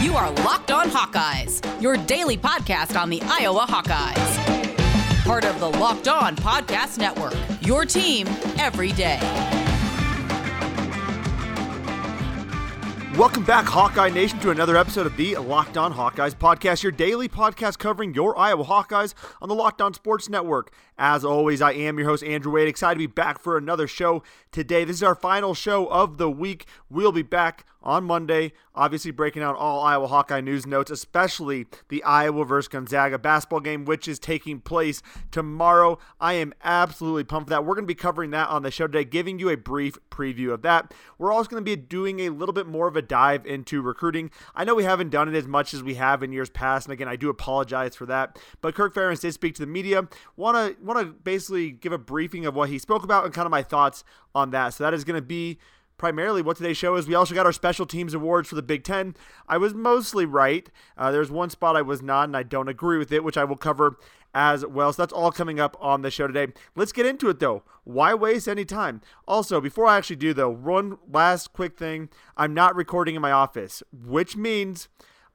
You are Locked On Hawkeyes, your daily podcast on the Iowa Hawkeyes. Part of the Locked On Podcast Network, your team every day. Welcome back, Hawkeye Nation, to another episode of the Locked On Hawkeyes podcast, your daily podcast covering your Iowa Hawkeyes on the Locked On Sports Network. As always, I am your host, Andrew Wade. Excited to be back for another show today. This is our final show of the week. We'll be back on Monday, obviously breaking out all Iowa Hawkeye news notes, especially the Iowa versus Gonzaga basketball game, which is taking place tomorrow. I am absolutely pumped for that. We're going to be covering that on the show today, giving you a brief preview of that. We're also going to be doing a little bit more of a dive into recruiting. I know we haven't done it as much as we have in years past, and again, I do apologize for that. But Kirk Ferentz did speak to the media. Want to want to basically give a briefing of what he spoke about and kind of my thoughts on that. So that is going to be primarily what today's show is. We also got our special teams awards for the Big Ten. I was mostly right. Uh, there's one spot I was not, and I don't agree with it, which I will cover as well. So that's all coming up on the show today. Let's get into it though. Why waste any time? Also, before I actually do though, one last quick thing. I'm not recording in my office, which means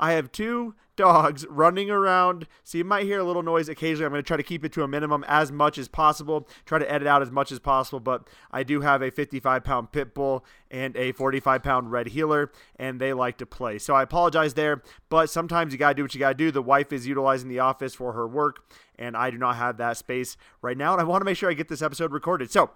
I have two dogs running around. So you might hear a little noise occasionally. I'm going to try to keep it to a minimum as much as possible, try to edit out as much as possible. But I do have a 55 pound pit bull and a 45 pound red heeler, and they like to play. So I apologize there, but sometimes you got to do what you got to do. The wife is utilizing the office for her work, and I do not have that space right now. And I want to make sure I get this episode recorded. So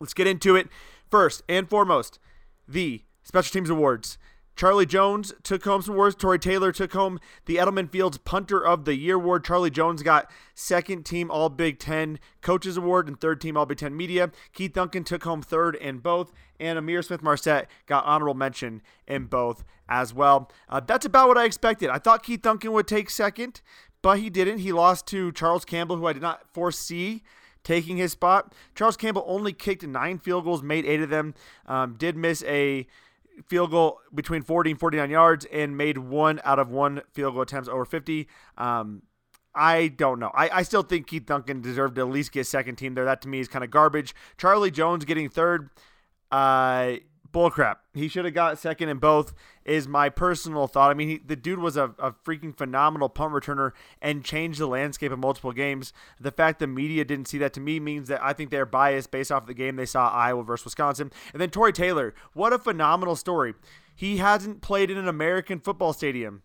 let's get into it. First and foremost, the Special Teams Awards. Charlie Jones took home some awards. Tory Taylor took home the Eddleman Fields Punter of the Year award. Charlie Jones got second team All Big Ten Coaches Award and third team All Big Ten Media. Keith Duncan took home third in both, and Ihmir Smith Marsette got honorable mention in both as well. Uh, that's about what I expected. I thought Keith Duncan would take second, but he didn't. He lost to Charles Campbell, who I did not foresee taking his spot. Charles Campbell only kicked nine field goals, made eight of them. Um, did miss a field goal between 40 and 49 yards and made one out of one field goal attempts over 50. Um, I don't know. I, I still think Keith Duncan deserved to at least get second team there. That to me is kind of garbage. Charlie Jones getting third. Uh, bullcrap. He should have got second in both, is my personal thought. I mean, he, the dude was a, a freaking phenomenal punt returner and changed the landscape of multiple games. The fact the media didn't see that to me means that I think they're biased based off the game they saw Iowa versus Wisconsin. And then Tory Taylor, what a phenomenal story. He hasn't played in an American football stadium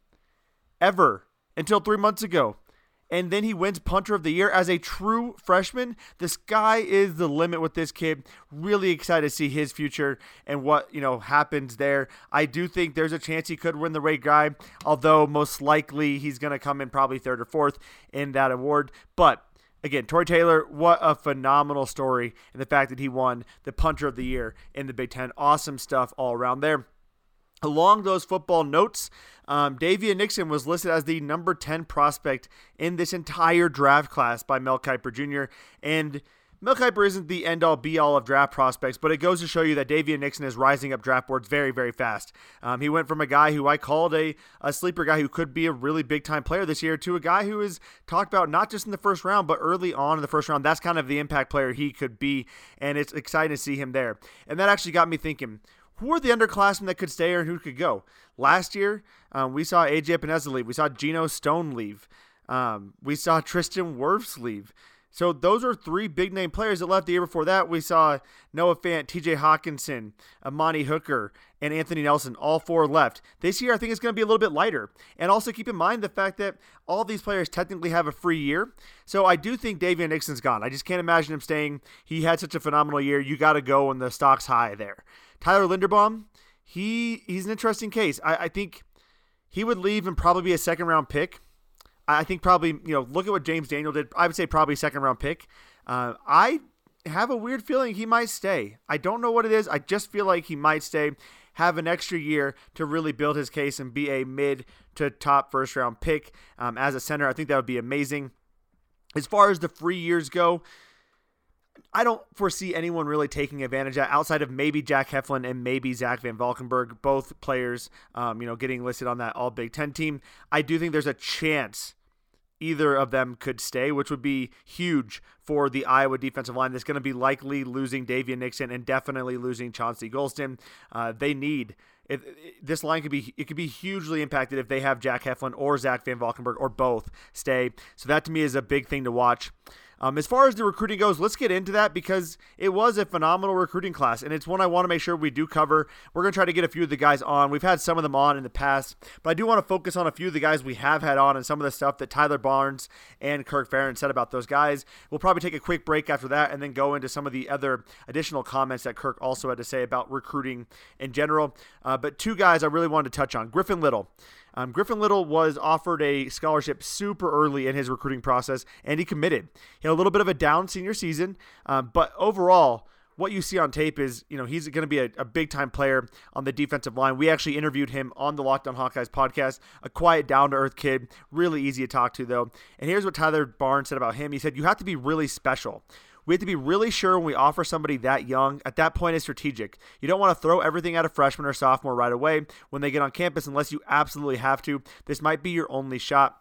ever until three months ago and then he wins punter of the year as a true freshman. The sky is the limit with this kid. Really excited to see his future and what, you know, happens there. I do think there's a chance he could win the Ray Guy, although most likely he's going to come in probably third or fourth in that award. But again, Tory Taylor, what a phenomenal story. And the fact that he won the punter of the year in the Big Ten. Awesome stuff all around there. Along those football notes, um, Daviyon Nixon was listed as the number 10 prospect in this entire draft class by Mel Kiper Jr. And Mel Kiper isn't the end all be all of draft prospects, but it goes to show you that Daviyon Nixon is rising up draft boards very, very fast. Um, he went from a guy who I called a, a sleeper guy who could be a really big time player this year to a guy who is talked about not just in the first round, but early on in the first round. That's kind of the impact player he could be, and it's exciting to see him there. And that actually got me thinking who are the underclassmen that could stay or who could go? Last year, um, we saw AJ Epenesa leave. We saw Geno Stone leave. Um, we saw Tristan Wirfs leave. So those are three big name players that left the year before that. We saw Noah Fant, TJ Hockenson, Amani Hooker, and Anthony Nelson. All four left. This year, I think it's going to be a little bit lighter. And also keep in mind the fact that all these players technically have a free year. So I do think Daviyon Nixon's gone. I just can't imagine him staying. He had such a phenomenal year. You got to go when the stock's high there. Tyler Linderbaum, he he's an interesting case. I, I think he would leave and probably be a second round pick. I think probably you know look at what James Daniel did. I would say probably second round pick. Uh, I have a weird feeling he might stay. I don't know what it is. I just feel like he might stay, have an extra year to really build his case and be a mid to top first round pick um, as a center. I think that would be amazing. As far as the free years go, I don't foresee anyone really taking advantage of outside of maybe Jack Heflin and maybe Zach Van Valkenburg, both players, um, you know, getting listed on that All Big Ten team. I do think there's a chance either of them could stay, which would be huge for the Iowa defensive line. That's going to be likely losing Daviyon Nixon and definitely losing Chauncey Golston. Uh, they need it, this line could be it could be hugely impacted if they have Jack Heflin or Zach Van Valkenburg or both stay. So that to me is a big thing to watch. Um, as far as the recruiting goes, let's get into that because it was a phenomenal recruiting class, and it's one I want to make sure we do cover. We're going to try to get a few of the guys on. We've had some of them on in the past, but I do want to focus on a few of the guys we have had on and some of the stuff that Tyler Barnes and Kirk Ferentz said about those guys. We'll probably take a quick break after that and then go into some of the other additional comments that Kirk also had to say about recruiting in general. Uh, but two guys I really wanted to touch on Griffin Liddle. Um, Griffin Liddle was offered a scholarship super early in his recruiting process, and he committed. He had a little bit of a down senior season, um, but overall, what you see on tape is, you know, he's going to be a, a big time player on the defensive line. We actually interviewed him on the Locked On Hawkeyes podcast. A quiet, down to earth kid, really easy to talk to, though. And here's what Tyler Barnes said about him he said, You have to be really special. We have to be really sure when we offer somebody that young. At that point, it's strategic. You don't want to throw everything at a freshman or sophomore right away when they get on campus unless you absolutely have to. This might be your only shot.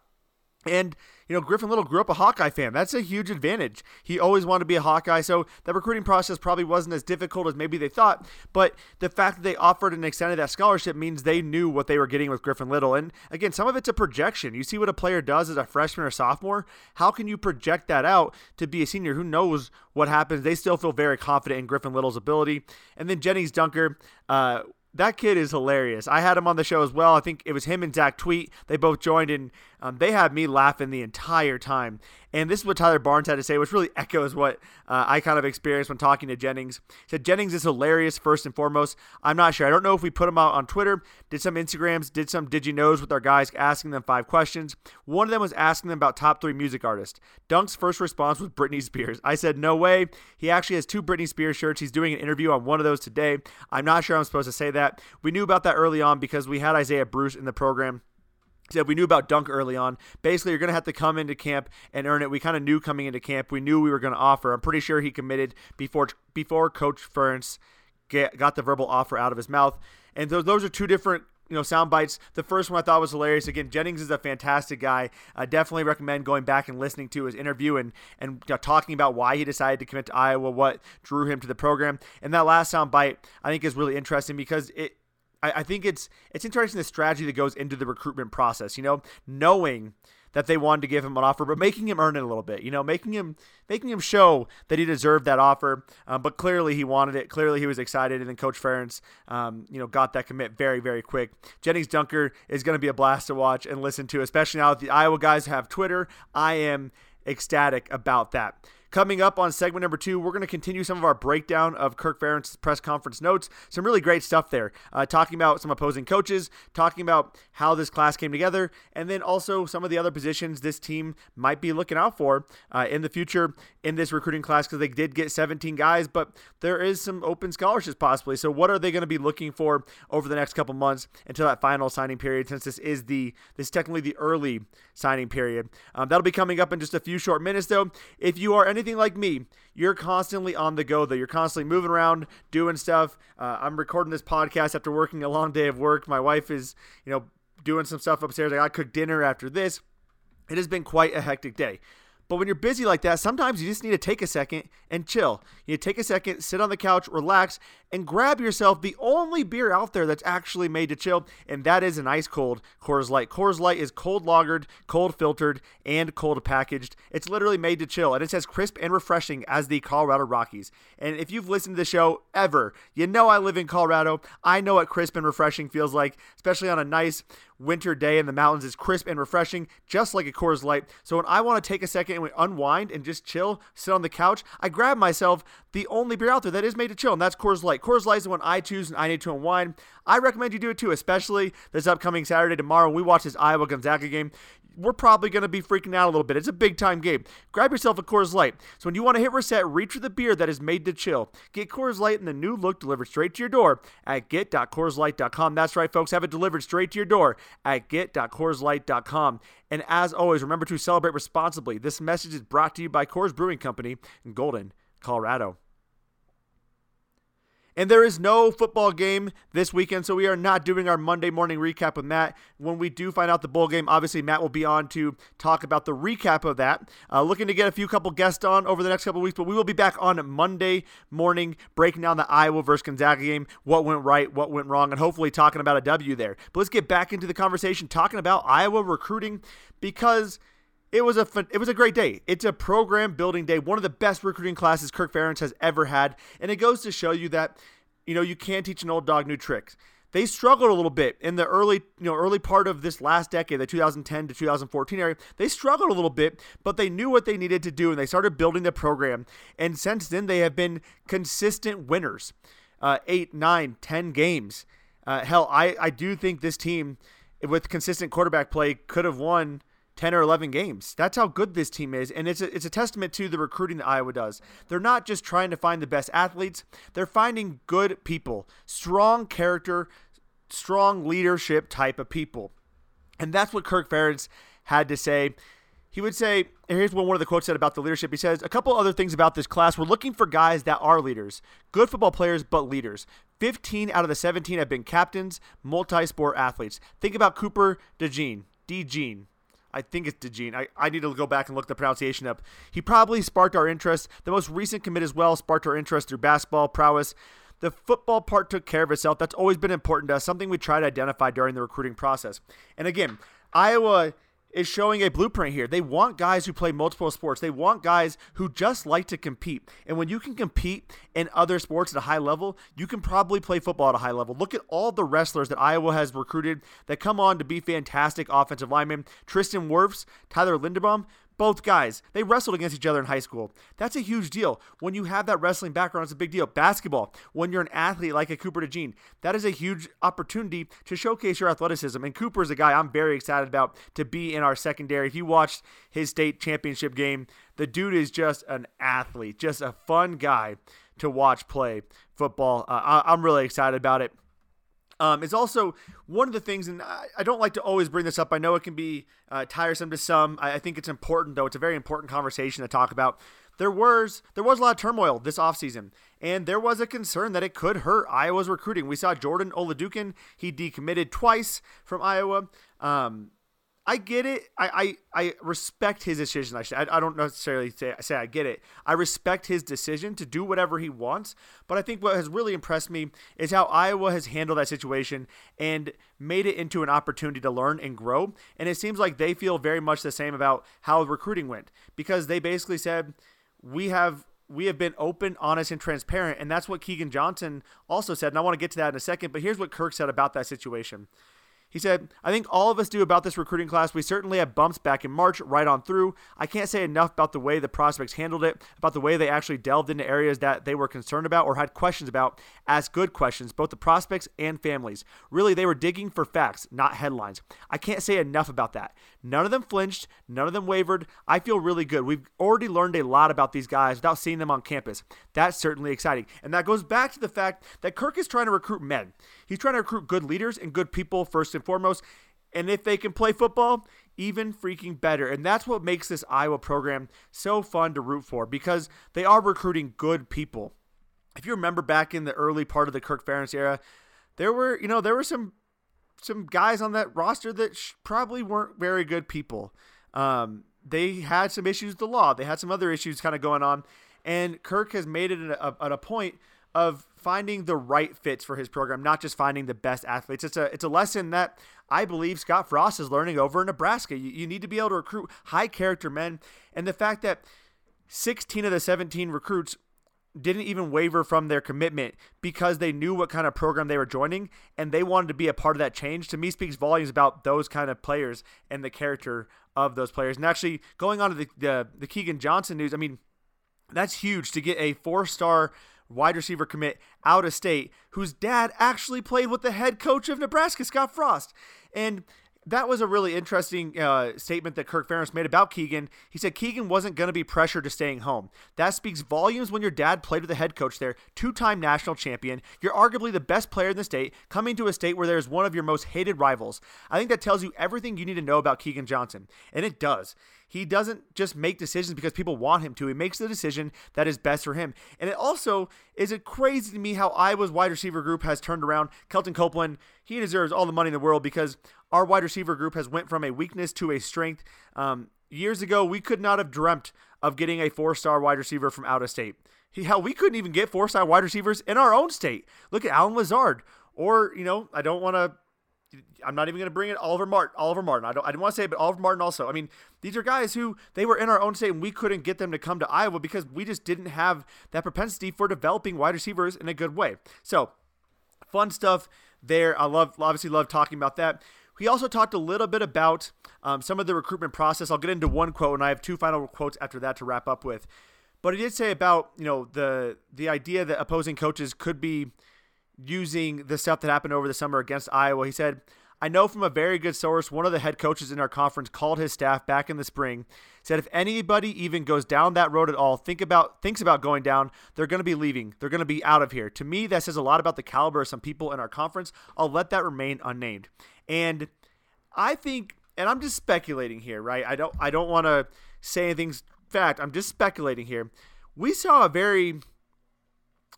And you know, Griffin Liddle grew up a Hawkeye fan. That's a huge advantage. He always wanted to be a Hawkeye, so that recruiting process probably wasn't as difficult as maybe they thought. But the fact that they offered and extended that scholarship means they knew what they were getting with Griffin Liddle. And again, some of it's a projection. You see what a player does as a freshman or sophomore. How can you project that out to be a senior who knows what happens? They still feel very confident in Griffin Liddle's ability. And then Jennings Dunker, uh, that kid is hilarious. I had him on the show as well. I think it was him and Zach Tweet. They both joined, and um, they had me laughing the entire time. And this is what Tyler Barnes had to say, which really echoes what uh, I kind of experienced when talking to Jennings. He said Jennings is hilarious, first and foremost. I'm not sure. I don't know if we put him out on Twitter, did some Instagrams, did some Did You Knows with our guys, asking them five questions. One of them was asking them about top three music artists. Dunk's first response was Britney Spears. I said, no way. He actually has two Britney Spears shirts. He's doing an interview on one of those today. I'm not sure I'm supposed to say that. We knew about that early on because we had Isaiah Bruce in the program said we knew about Dunk early on. Basically, you're going to have to come into camp and earn it. We kind of knew coming into camp. We knew we were going to offer. I'm pretty sure he committed before before Coach Ferentz get, got the verbal offer out of his mouth. And those, those are two different you know sound bites. The first one I thought was hilarious. Again, Jennings is a fantastic guy. I definitely recommend going back and listening to his interview and and know, talking about why he decided to commit to Iowa, what drew him to the program. And that last sound bite I think is really interesting because it I, I think it's it's interesting the strategy that goes into the recruitment process. You know, knowing that they wanted to give him an offer, but making him earn it a little bit. You know, making him making him show that he deserved that offer. Um, but clearly he wanted it. Clearly he was excited, and then Coach Ferentz, um, you know, got that commit very very quick. Jennings Dunker is going to be a blast to watch and listen to, especially now that the Iowa guys have Twitter. I am ecstatic about that. Coming up on segment number two, we're going to continue some of our breakdown of Kirk Ferentz's press conference notes. Some really great stuff there, uh, talking about some opposing coaches, talking about how this class came together, and then also some of the other positions this team might be looking out for uh, in the future in this recruiting class because they did get 17 guys, but there is some open scholarships possibly. So, what are they going to be looking for over the next couple months until that final signing period? Since this is the this is technically the early signing period, um, that'll be coming up in just a few short minutes. Though, if you are anything like me, you're constantly on the go. Though you're constantly moving around, doing stuff. Uh, I'm recording this podcast after working a long day of work. My wife is, you know, doing some stuff upstairs. I got to cook dinner after this. It has been quite a hectic day. But when you're busy like that, sometimes you just need to take a second and chill. You take a second, sit on the couch, relax, and grab yourself the only beer out there that's actually made to chill, and that is an ice cold Coors Light. Coors Light is cold lagered, cold filtered, and cold packaged. It's literally made to chill, and it's as crisp and refreshing as the Colorado Rockies. And if you've listened to the show ever, you know I live in Colorado. I know what crisp and refreshing feels like, especially on a nice winter day in the mountains is crisp and refreshing, just like a Coors Light. So when I want to take a second and unwind and just chill, sit on the couch, I grab myself the only beer out there that is made to chill, and that's Coors Light. Coors Light is the one I choose and I need to unwind. I recommend you do it too, especially this upcoming Saturday tomorrow when we watch this Iowa Gonzaga game we're probably going to be freaking out a little bit. It's a big time game. Grab yourself a Coors Light. So when you want to hit reset, reach for the beer that is made to chill. Get Coors Light in the new look delivered straight to your door at get.coorslight.com. That's right, folks. Have it delivered straight to your door at get.coorslight.com. And as always, remember to celebrate responsibly. This message is brought to you by Coors Brewing Company in Golden, Colorado. And there is no football game this weekend, so we are not doing our Monday morning recap with Matt. When we do find out the bowl game, obviously Matt will be on to talk about the recap of that. Uh, looking to get a few couple guests on over the next couple weeks, but we will be back on Monday morning breaking down the Iowa versus Gonzaga game, what went right, what went wrong, and hopefully talking about a W there. But let's get back into the conversation talking about Iowa recruiting because it was a fun, it was a great day. It's a program building day, one of the best recruiting classes Kirk Ferentz has ever had, and it goes to show you that you know you can't teach an old dog new tricks. They struggled a little bit in the early, you know, early part of this last decade, the 2010 to 2014 area. They struggled a little bit, but they knew what they needed to do, and they started building the program. And since then, they have been consistent winners, uh, eight, nine, ten games. Uh, hell, I I do think this team, with consistent quarterback play, could have won 10 or 11 games. That's how good this team is. And it's a, it's a testament to the recruiting that Iowa does. They're not just trying to find the best athletes, they're finding good people, strong character, strong leadership type of people. And that's what Kirk Ferentz had to say. He would say, here's what one of the quotes said about the leadership. He says, a couple other things about this class. We're looking for guys that are leaders, good football players, but leaders. 15 out of the 17 have been captains, multi sport athletes. Think about Cooper DeJean, DeJean, I think it's DeJean. I, I need to go back and look the pronunciation up. He probably sparked our interest. The most recent commit as well sparked our interest through basketball prowess. The football part took care of itself. That's always been important to us, something we try to identify during the recruiting process. And again, Iowa is showing a blueprint here. They want guys who play multiple sports. They want guys who just like to compete. And when you can compete in other sports at a high level, you can probably play football at a high level. Look at all the wrestlers that Iowa has recruited that come on to be fantastic offensive linemen. Tristan Wirfs, Tyler Linderbaum, both guys, they wrestled against each other in high school. That's a huge deal. When you have that wrestling background, it's a big deal. Basketball, when you're an athlete like a Cooper DeJean, that is a huge opportunity to showcase your athleticism. And Cooper is a guy I'm very excited about to be in our secondary. If you watched his state championship game, the dude is just an athlete, just a fun guy to watch play football. Uh, I'm really excited about it. Um, is also one of the things, and I, I, don't like to always bring this up. I know it can be uh, tiresome to some. I, I, think it's important, though. It's a very important conversation to talk about. There was there was a lot of turmoil this offseason, and there was a concern that it could hurt Iowa's recruiting. We saw Jordan Oladokun; he decommitted twice from Iowa. Um, I get it. I, I, I respect his decision. I, I don't necessarily say, say I get it. I respect his decision to do whatever he wants. But I think what has really impressed me is how Iowa has handled that situation and made it into an opportunity to learn and grow. And it seems like they feel very much the same about how recruiting went because they basically said, we have we have been open, honest, and transparent. And that's what Keegan Johnson also said. And I want to get to that in a second. But here's what Kirk said about that situation. He said, I think all of us do about this recruiting class. We certainly had bumps back in March, right on through. I can't say enough about the way the prospects handled it, about the way they actually delved into areas that they were concerned about or had questions about, asked good questions, both the prospects and families. Really, they were digging for facts, not headlines. I can't say enough about that. None of them flinched, none of them wavered. I feel really good. We've already learned a lot about these guys without seeing them on campus. That's certainly exciting. And that goes back to the fact that Kirk is trying to recruit men. He's trying to recruit good leaders and good people first and foremost. And if they can play football, even freaking better. And that's what makes this Iowa program so fun to root for because they are recruiting good people. If you remember back in the early part of the Kirk Ferentz era, there were, you know, there were some some guys on that roster that sh- probably weren't very good people. Um, they had some issues with the law. They had some other issues kind of going on. And Kirk has made it a, at a point of finding the right fits for his program, not just finding the best athletes. It's a it's a lesson that I believe Scott Frost is learning over in Nebraska. You, you need to be able to recruit high character men, and the fact that 16 of the 17 recruits didn't even waver from their commitment because they knew what kind of program they were joining and they wanted to be a part of that change to me speaks volumes about those kind of players and the character of those players and actually going on to the, the, the keegan johnson news i mean that's huge to get a four star wide receiver commit out of state, whose dad actually played with the head coach of Nebraska, Scott Frost. And that was a really interesting uh, statement that Kirk Ferentz made about Keegan. He said Keegan wasn't going to be pressured to staying home. That speaks volumes when your dad played with the head coach there, two time national champion. You're arguably the best player in the state, coming to a state where there's one of your most hated rivals. I think that tells you everything you need to know about Keegan Johnson. And it does. He doesn't just make decisions because people want him to. He makes the decision that is best for him. And it also is it crazy to me how Iowa's wide receiver group has turned around. Kelton Copeland, he deserves all the money in the world because our wide receiver group has went from a weakness to a strength. Um, years ago, we could not have dreamt of getting a four-star wide receiver from out of state. Hell, we couldn't even get four-star wide receivers in our own state. Look at Allen Lazard, or you know, I don't want to I'm not even going to bring it Oliver Martin. Oliver Martin. I don't. I didn't want to say it, but Oliver Martin also. I mean, these are guys who they were in our own state, and we couldn't get them to come to Iowa because we just didn't have that propensity for developing wide receivers in a good way. So, fun stuff there. I love, obviously, love talking about that. He also talked a little bit about um, some of the recruitment process. I'll get into one quote, and I have two final quotes after that to wrap up with. But he did say about you know the the idea that opposing coaches could be using the stuff that happened over the summer against Iowa. He said, I know from a very good source, one of the head coaches in our conference called his staff back in the spring, said if anybody even goes down that road at all, think about thinks about going down, they're going to be leaving. They're going to be out of here. To me, that says a lot about the caliber of some people in our conference. I'll let that remain unnamed. And I think and I'm just speculating here, right? I don't I don't want to say anything's fact. I'm just speculating here. We saw a very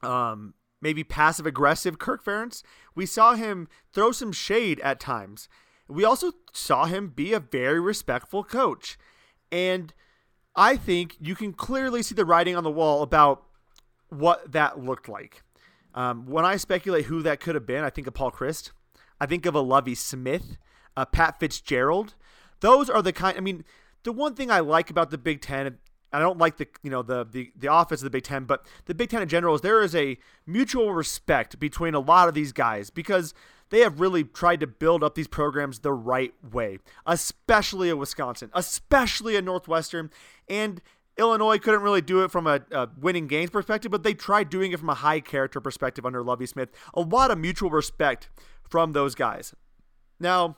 um maybe passive aggressive Kirk Ferentz. We saw him throw some shade at times. We also saw him be a very respectful coach. And I think you can clearly see the writing on the wall about what that looked like. Um, when I speculate who that could have been, I think of Paul Chryst. I think of a Lovie Smith, a Pat Fitzgerald. Those are the kind. I mean, the one thing I like about the Big Ten, I don't like the you know the the the office of the Big Ten, but the Big Ten in general is there is a mutual respect between a lot of these guys because they have really tried to build up these programs the right way, especially at Wisconsin, especially at Northwestern, and Illinois couldn't really do it from a, a, winning games perspective, but they tried doing it from a high character perspective under Lovie Smith. A lot of mutual respect from those guys. Now,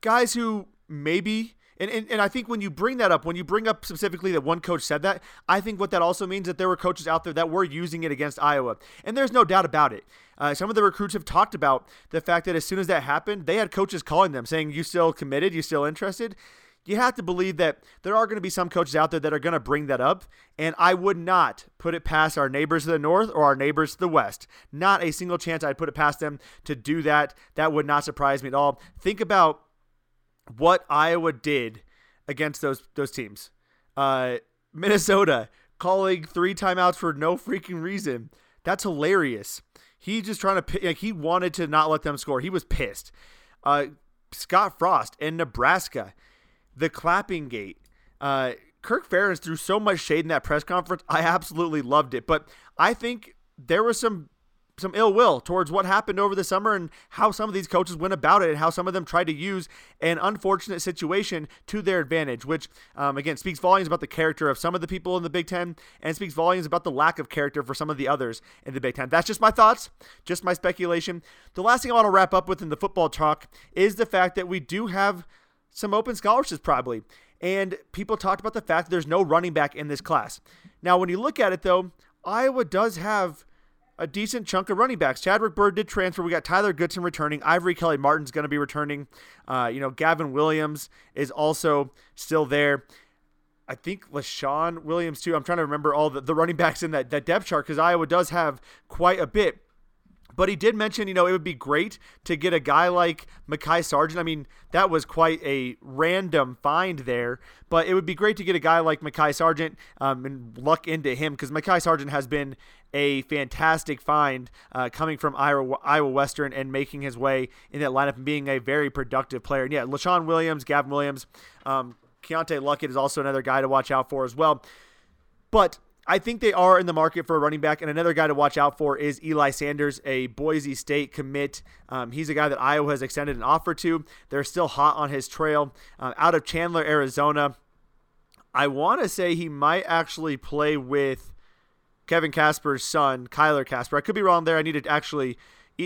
guys who maybe and, and, and I think when you bring that up, when you bring up specifically that one coach said that, I think what that also means that there were coaches out there that were using it against Iowa. And there's no doubt about it. Uh, some of the recruits have talked about the fact that as soon as that happened, they had coaches calling them saying, You still committed? You still interested? You have to believe that there are going to be some coaches out there that are going to bring that up. And I would not put it past our neighbors to the north or our neighbors to the west. Not a single chance I'd put it past them to do that. That would not surprise me at all. Think about what Iowa did against those those teams. Uh, Minnesota calling three timeouts for no freaking reason. That's hilarious. He just trying to like he wanted to not let them score. He was pissed. Uh, Scott Frost in Nebraska, the clapping gate. Uh, Kirk Ferentz threw so much shade in that press conference. I absolutely loved it. But I think there was some some ill will towards what happened over the summer and how some of these coaches went about it and how some of them tried to use an unfortunate situation to their advantage, which um, again speaks volumes about the character of some of the people in the Big Ten and speaks volumes about the lack of character for some of the others in the Big Ten. That's just my thoughts, just my speculation. The last thing I want to wrap up with in the football talk is the fact that we do have some open scholarships probably. And people talked about the fact that there's no running back in this class. Now, when you look at it though, Iowa does have a decent chunk of running backs. Shadrick Byrd did transfer. We got Tyler Goodson returning. Ivory Kelly Martin's going to be returning. Uh, you know, Gavin Williams is also still there. I think Leshon Williams too. I'm trying to remember all the, the running backs in that, that depth chart because Iowa does have quite a bit. But he did mention, you know, it would be great to get a guy like Mekhi Sargent. I mean, that was quite a random find there, but it would be great to get a guy like Mekhi Sargent um, and luck into him because Mekhi Sargent has been a fantastic find uh, coming from Iowa, Iowa Western and making his way in that lineup and being a very productive player. And yeah, Leshon Williams, Gavin Williams, um, Keontae Luckett is also another guy to watch out for as well. But I think they are in the market for a running back. And another guy to watch out for is Eli Sanders, a Boise State commit. Um, he's a guy that Iowa has extended an offer to. They're still hot on his trail. Uh, out of Chandler, Arizona. I want to say he might actually play with Kevin Casper's son, Kyler Casper. I could be wrong there. I need to actually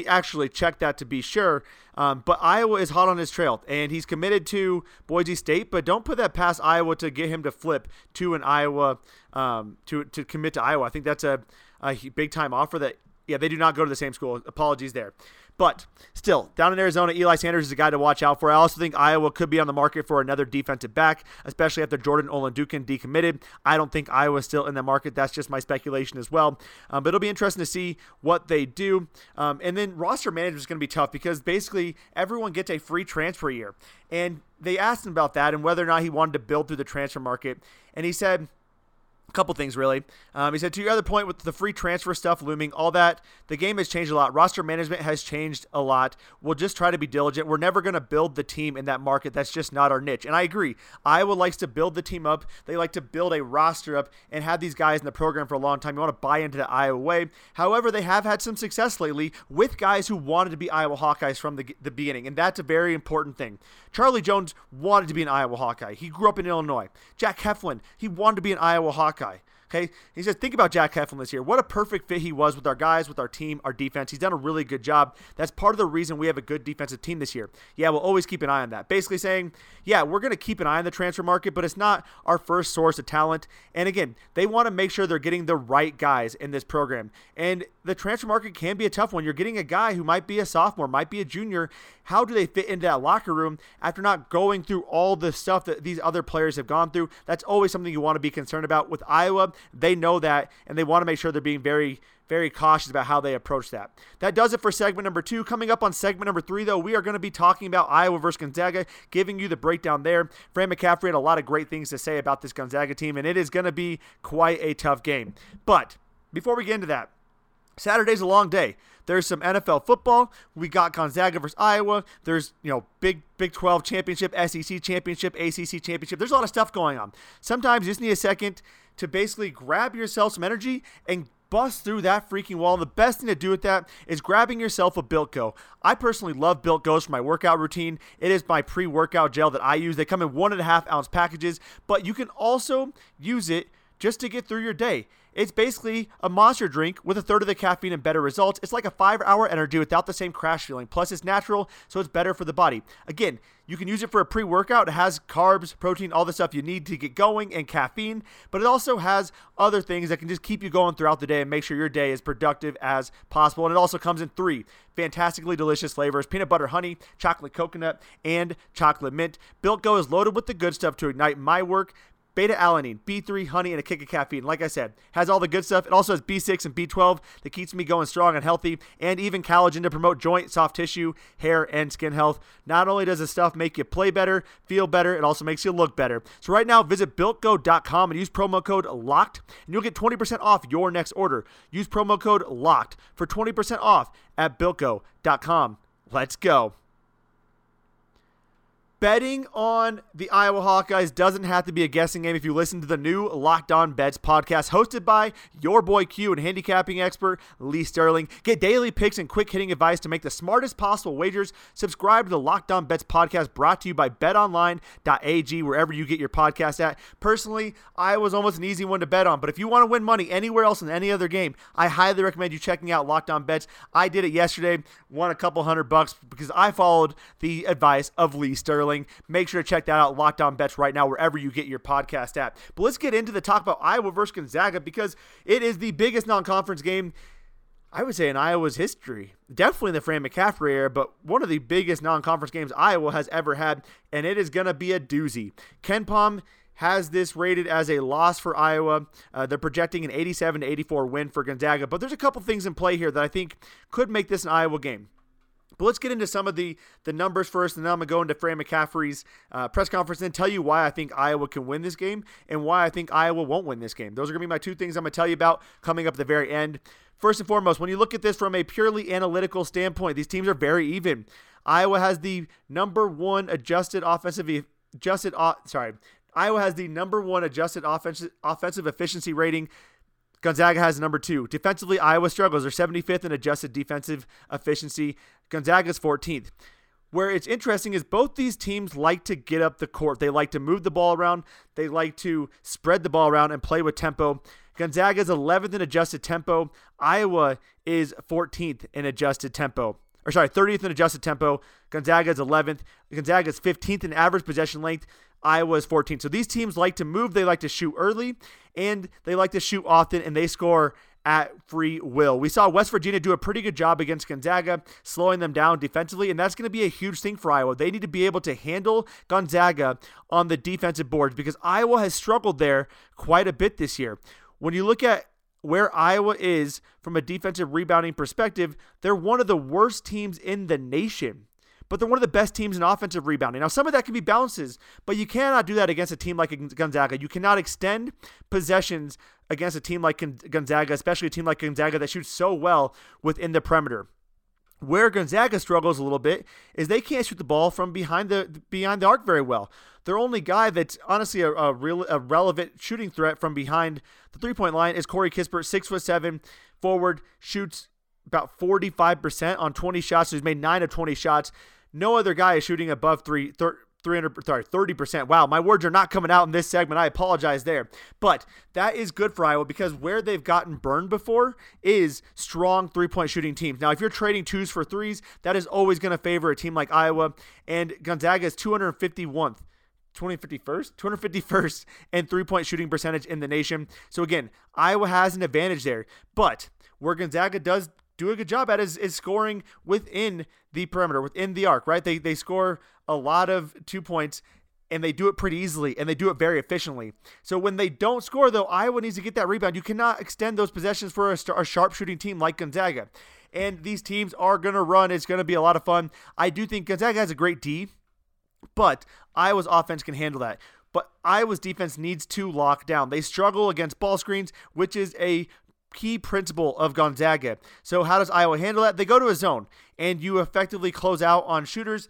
actually check that to be sure. Um, but Iowa is hot on his trail, and he's committed to Boise State. But don't put that past Iowa to get him to flip to an Iowa um, to to commit to Iowa. I think that's a, a big time offer that yeah, they do not go to the same school. Apologies there. But still, down in Arizona, Eli Sanders is a guy to watch out for. I also think Iowa could be on the market for another defensive back, especially after Jordan Oladokun decommitted. I don't think Iowa's still in the market. That's just my speculation as well. Um, but it'll be interesting to see what they do. Um, and then roster management is going to be tough because basically everyone gets a free transfer year. And they asked him about that and whether or not he wanted to build through the transfer market. And he said, a couple things really. Um, he said to your other point with the free transfer stuff looming, all that the game has changed a lot. Roster management has changed a lot. We'll just try to be diligent. We're never going to build the team in that market. That's just not our niche. And I agree. Iowa likes to build the team up. They like to build a roster up and have these guys in the program for a long time. You want to buy into the Iowa way. However, they have had some success lately with guys who wanted to be Iowa Hawkeyes from the, the beginning, and that's a very important thing. Charlie Jones wanted to be an Iowa Hawkeye. He grew up in Illinois. Jack Heflin, he wanted to be an Iowa Hawkeye. Okay, he says, think about Jack Heflin this year. What a perfect fit he was with our guys, with our team, our defense. He's done a really good job. That's part of the reason we have a good defensive team this year. Yeah, we'll always keep an eye on that. Basically saying, yeah, we're going to keep an eye on the transfer market, but it's not our first source of talent. And again, they want to make sure they're getting the right guys in this program. And the transfer market can be a tough one. You're getting a guy who might be a sophomore, might be a junior. How do they fit into that locker room after not going through all the stuff that these other players have gone through? That's always something you want to be concerned about. With Iowa, they know that, and they want to make sure they're being very very cautious about how they approach that. That does it for segment number two. Coming up on segment number three, though, we are going to be talking about Iowa versus Gonzaga, giving you the breakdown there. Fran McCaffery had a lot of great things to say about this Gonzaga team, and it is going to be quite a tough game. But before we get into that, Saturday's a long day. There's some NFL football. We got Gonzaga versus Iowa. There's, you know, Big Big 12 championship, SEC championship, ACC championship. There's a lot of stuff going on. Sometimes you just need a second to basically grab yourself some energy and bust through that freaking wall. And the best thing to do with that is grabbing yourself a Built Go. I personally love Built Go's for my workout routine. It is my pre workout gel that I use. They come in one and a half ounce packages, but you can also use it just to get through your day. It's basically a monster drink with a third of the caffeine and better results. It's like a five hour energy without the same crash feeling. Plus, it's natural, so it's better for the body. Again, you can use it for a pre workout. It has carbs, protein, all the stuff you need to get going, and caffeine, but it also has other things that can just keep you going throughout the day and make sure your day is productive as possible. And it also comes in three fantastically delicious flavors peanut butter honey, chocolate coconut, and chocolate mint. Built Go is loaded with the good stuff to ignite my work beta alanine, B3, honey, and a kick of caffeine. Like I said, has all the good stuff. It also has B6 and B12 that keeps me going strong and healthy, and even collagen to promote joint, soft tissue, hair, and skin health. Not only does this stuff make you play better, feel better, it also makes you look better. So right now, visit builtgo.com and use promo code LOCKED, and you'll get 20% off your next order. Use promo code LOCKED for 20% off at builtgo.com. Let's go. Betting on the Iowa Hawkeyes doesn't have to be a guessing game if you listen to the new Locked On Bets podcast hosted by your boy Q and handicapping expert Lee Sterling. Get daily picks and quick hitting advice to make the smartest possible wagers. Subscribe to the Locked On Bets podcast brought to you by betonline.ag wherever you get your podcast at. Personally, Iowa's almost an easy one to bet on, but if you want to win money anywhere else in any other game, I highly recommend you checking out Locked On Bets. I did it yesterday, won a couple hundred bucks because I followed the advice of Lee Sterling. Make sure to check that out, Locked On Bets, right now, wherever you get your podcast at. But let's get into the talk about Iowa versus Gonzaga because it is the biggest non conference game. I would say in Iowa's history, definitely in the Fran McCaffery era, but one of the biggest non-conference games Iowa has ever had, and it is going to be a doozy. KenPom has this rated as a loss for Iowa. Uh, they're projecting an 87 to 84 win for Gonzaga, but there's a couple things in play here that I think could make this an Iowa game. But let's get into some of the the numbers first, and then I'm gonna go into Fran McCaffery's uh, press conference and tell you why I think Iowa can win this game and why I think Iowa won't win this game. Those are gonna be my two things I'm gonna tell you about coming up at the very end. First and foremost, when you look at this from a purely analytical standpoint, these teams are very even. Iowa has the number one adjusted offensive adjusted sorry Iowa has the number one adjusted offensive offensive efficiency rating Gonzaga has number two. Defensively, Iowa struggles. They're 75th in adjusted defensive efficiency. Gonzaga's 14th. Where it's interesting is both these teams like to get up the court. They like to move the ball around. They like to spread the ball around and play with tempo. Gonzaga is 11th in adjusted tempo. Iowa is 14th in adjusted tempo. Or sorry, 30th in adjusted tempo. Gonzaga is 11th. Gonzaga is 15th in average possession length. Iowa is 14th. So these teams like to move. They like to shoot early, and they like to shoot often, and they score at free will. We saw West Virginia do a pretty good job against Gonzaga, slowing them down defensively, and that's going to be a huge thing for Iowa. They need to be able to handle Gonzaga on the defensive boards because Iowa has struggled there quite a bit this year. When you look at where Iowa is from a defensive rebounding perspective, they're one of the worst teams in the nation but they're one of the best teams in offensive rebounding. Now, some of that can be bounces, but you cannot do that against a team like Gonzaga. You cannot extend possessions against a team like Gonzaga, especially a team like Gonzaga that shoots so well within the perimeter. Where Gonzaga struggles a little bit is they can't shoot the ball from behind the behind the arc very well. Their only guy that's honestly a, a real a relevant shooting threat from behind the three point line is Corey Kispert, six foot seven, forward, shoots about 45% on 20 shots. So he's made nine of 20 shots. No other guy is shooting above three, 300 sorry 30% wow my words are not coming out in this segment. I apologize there. But that is good for iowa because where they've gotten burned before is strong three-point shooting teams. Now if you're trading twos for threes that is always going to favor a team like iowa. And gonzaga is 251th 251st 251st and three-point shooting percentage in the nation. So again iowa has an advantage there. But where gonzaga does do a good job at is, is scoring within the perimeter, within the arc, right? They, they score a lot of two points and they do it pretty easily and they do it very efficiently. So when they don't score, though, Iowa needs to get that rebound. You cannot extend those possessions for a, a sharp shooting team like Gonzaga. And these teams are going to run. It's going to be a lot of fun. I do think Gonzaga has a great D, but Iowa's offense can handle that. But Iowa's defense needs to lock down. They struggle against ball screens, which is a key principle of Gonzaga. So how does Iowa handle that? They go to a zone and you effectively close out on shooters.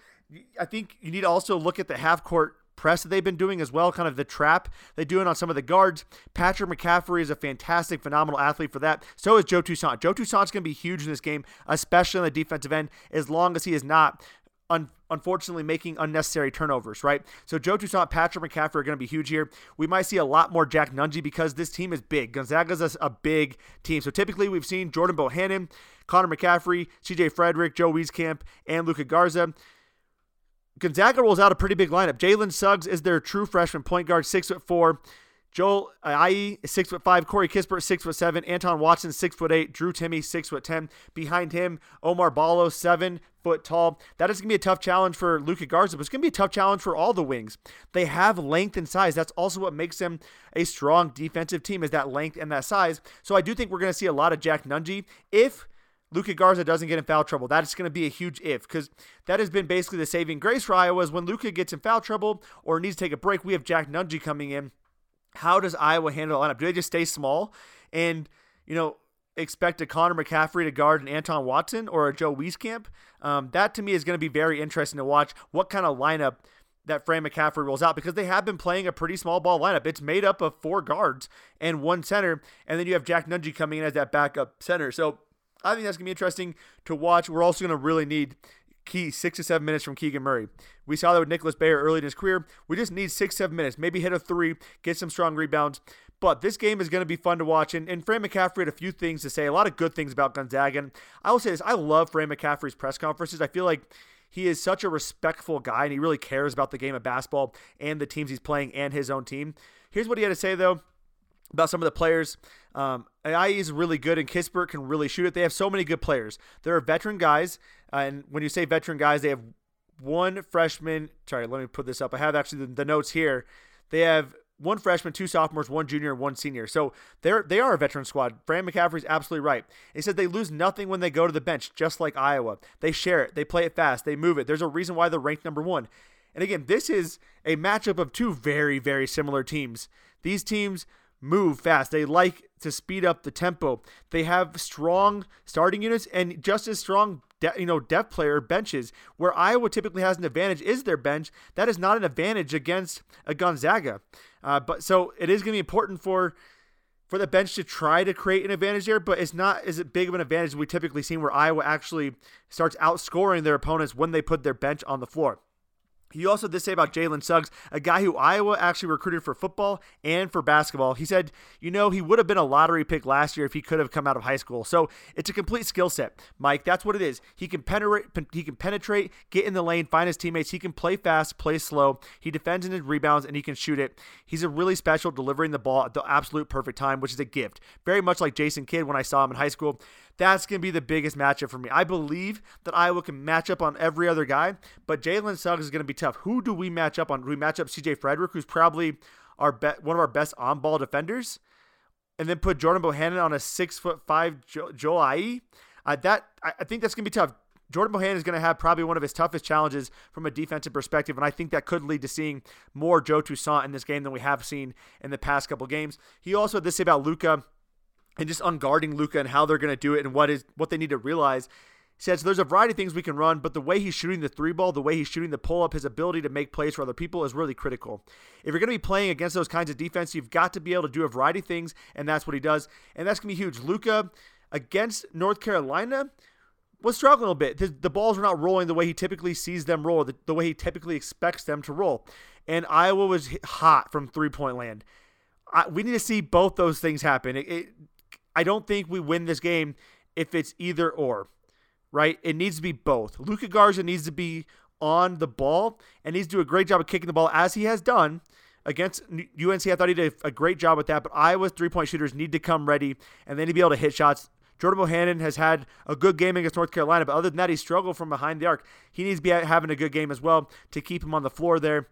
I think you need to also look at the half court press that they've been doing as well, kind of the trap they do it on some of the guards. Patrick McCaffery is a fantastic, phenomenal athlete for that. So is Joe Toussaint. Joe Toussaint's going to be huge in this game, especially on the defensive end, as long as he is not un- unfortunately making unnecessary turnovers, right? So Joe Toussaint, Patrick McCaffery are going to be huge here. We might see a lot more Jack Nunge because this team is big. Gonzaga's a, a big team. So typically we've seen Jordan Bohannon, Connor McCaffery, CJ Frederick, Joe Wieskamp, and Luka Garza. Gonzaga rolls out a pretty big lineup. Jalen Suggs is their true freshman point guard, six foot four. Joel uh, Ayayi is six foot five. Corey Kispert six foot seven. Anton Watson six foot eight. Drew Timme six foot ten. Behind him, Oumar Ballo seven foot tall. That is gonna be a tough challenge for Luka Garza, but it's gonna be a tough challenge for all the wings. They have length and size. That's also what makes them a strong defensive team is that length and that size. So I do think we're gonna see a lot of Jack Nunge if Luka Garza doesn't get in foul trouble. That is going to be a huge if because that has been basically the saving grace for Iowa is when Luka gets in foul trouble or needs to take a break, we have Jack Nunge coming in how does Iowa handle the lineup? Do they just stay small and, you know, expect a Connor McCaffery to guard an Anton Watson or a Joe Wieskamp? Um, that to me is going to be very interesting to watch what kind of lineup that Fran McCaffery rolls out because they have been playing a pretty small ball lineup. It's made up of four guards and one center, and then you have Jack Nunge coming in as that backup center. So I think that's going to be interesting to watch. We're also going to really need key six to seven minutes from Keegan Murray. We saw that with Nicholas Baer early in his career. We just need six, seven minutes, maybe hit a three, get some strong rebounds. But this game is going to be fun to watch. And, and Fran McCaffery had a few things to say, a lot of good things about Gonzaga. And I will say this I love Fran McCaffery's press conferences. I feel like he is such a respectful guy and he really cares about the game of basketball and the teams he's playing and his own team. Here's what he had to say, though about some of the players. Um, Ayayi is really good, and Kispert can really shoot it. They have so many good players. There are veteran guys, uh, and when you say veteran guys, they have one freshman. Sorry, let me put this up. I have actually the, the notes here. They have one freshman, two sophomores, one junior, and one senior. So they're they are a veteran squad. Fran McCaffery's absolutely right. He said they lose nothing when they go to the bench, just like Iowa. They share it, they play it fast, they move it. There's a reason why they're ranked number one. And again, this is a matchup of two very, very similar teams. These teams move fast. They like to speed up the tempo. They have strong starting units and just as strong, de- you know, depth player benches. Where Iowa typically has an advantage is their bench. That is not an advantage against a Gonzaga. Uh, but so it is going to be important for for the bench to try to create an advantage there, but it's not as big of an advantage we typically seen where Iowa actually starts outscoring their opponents when they put their bench on the floor. He also did say about Jalen Suggs, a guy who Iowa actually recruited for football and for basketball. He said, you know, he would have been a lottery pick last year if he could have come out of high school. So it's a complete skill set, Mike. That's what it is. He can penetrate, he can penetrate, get in the lane, find his teammates. He can play fast, play slow. He defends in his rebounds, and he can shoot it. He's a really special delivering the ball at the absolute perfect time, which is a gift. Very much like Jason Kidd when I saw him in high school. That's going to be the biggest matchup for me. I believe that Iowa can match up on every other guy, but Jalen Suggs is going to be tough. Who do we match up on? Do we match up CJ Frederick, who's probably our be- one of our best on ball defenders, and then put Jordan Bohannon on a six foot five jo- Ayayi? Uh, that I, I think that's going to be tough. Jordan Bohannon is going to have probably one of his toughest challenges from a defensive perspective, and I think that could lead to seeing more Joe Toussaint in this game than we have seen in the past couple games. He also had this say about Luka and just unguarding Luka and how they're going to do it and what is what they need to realize. He says there's a variety of things we can run, but the way he's shooting the three ball, the way he's shooting the pull up, his ability to make plays for other people is really critical. If you're going to be playing against those kinds of defense, you've got to be able to do a variety of things, and that's what he does. And that's going to be huge. Luka against North Carolina was struggling a bit. The, the, balls were not rolling the way he typically sees them roll, the, the way he typically expects them to roll. And Iowa was hot from three point land. I, we need to see both those things happen. It, it, I don't think we win this game if it's either or, right? It needs to be both. Luka Garza needs to be on the ball and needs to do a great job of kicking the ball as he has done against UNC. I thought he did a great job with that, but Iowa's three point shooters need to come ready and they need to be able to hit shots. Jordan Bohannon has had a good game against North Carolina, but other than that, he struggled from behind the arc. He needs to be having a good game as well to keep him on the floor there.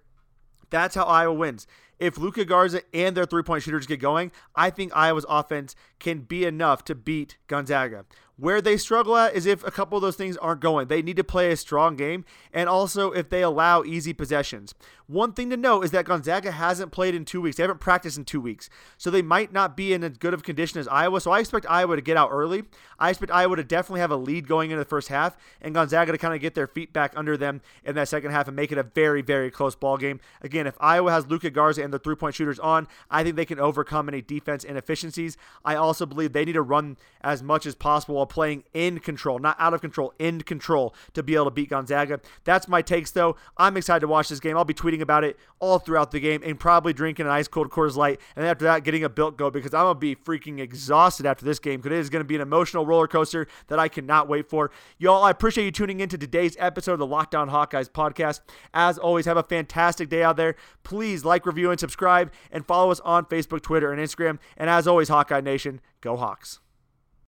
That's how Iowa wins. If Luka Garza and their three point shooters get going, I think Iowa's offense can be enough to beat Gonzaga. Where they struggle at is if a couple of those things aren't going. They need to play a strong game, and also if they allow easy possessions. One thing to note is that Gonzaga hasn't played in two weeks. They haven't practiced in two weeks. So they might not be in as good of condition as Iowa. So I expect Iowa to get out early. I expect Iowa to definitely have a lead going into the first half, and Gonzaga to kind of get their feet back under them in that second half and make it a very, very close ball game. Again, if Iowa has Luka Garza and the three point shooters on, I think they can overcome any defense inefficiencies. I also believe they need to run as much as possible playing in control, not out of control, in control to be able to beat Gonzaga. That's my takes, though. I'm excited to watch this game. I'll be tweeting about it all throughout the game and probably drinking an ice cold Coors Light. And after that, getting a built go because I'm going to be freaking exhausted after this game because it is going to be an emotional roller coaster that I cannot wait for. Y'all, I appreciate you tuning in to today's episode of the Locked On Hawkeyes podcast. As always, have a fantastic day out there. Please like, review, and subscribe, and follow us on Facebook, Twitter, and Instagram. And as always, Hawkeye Nation, go Hawks.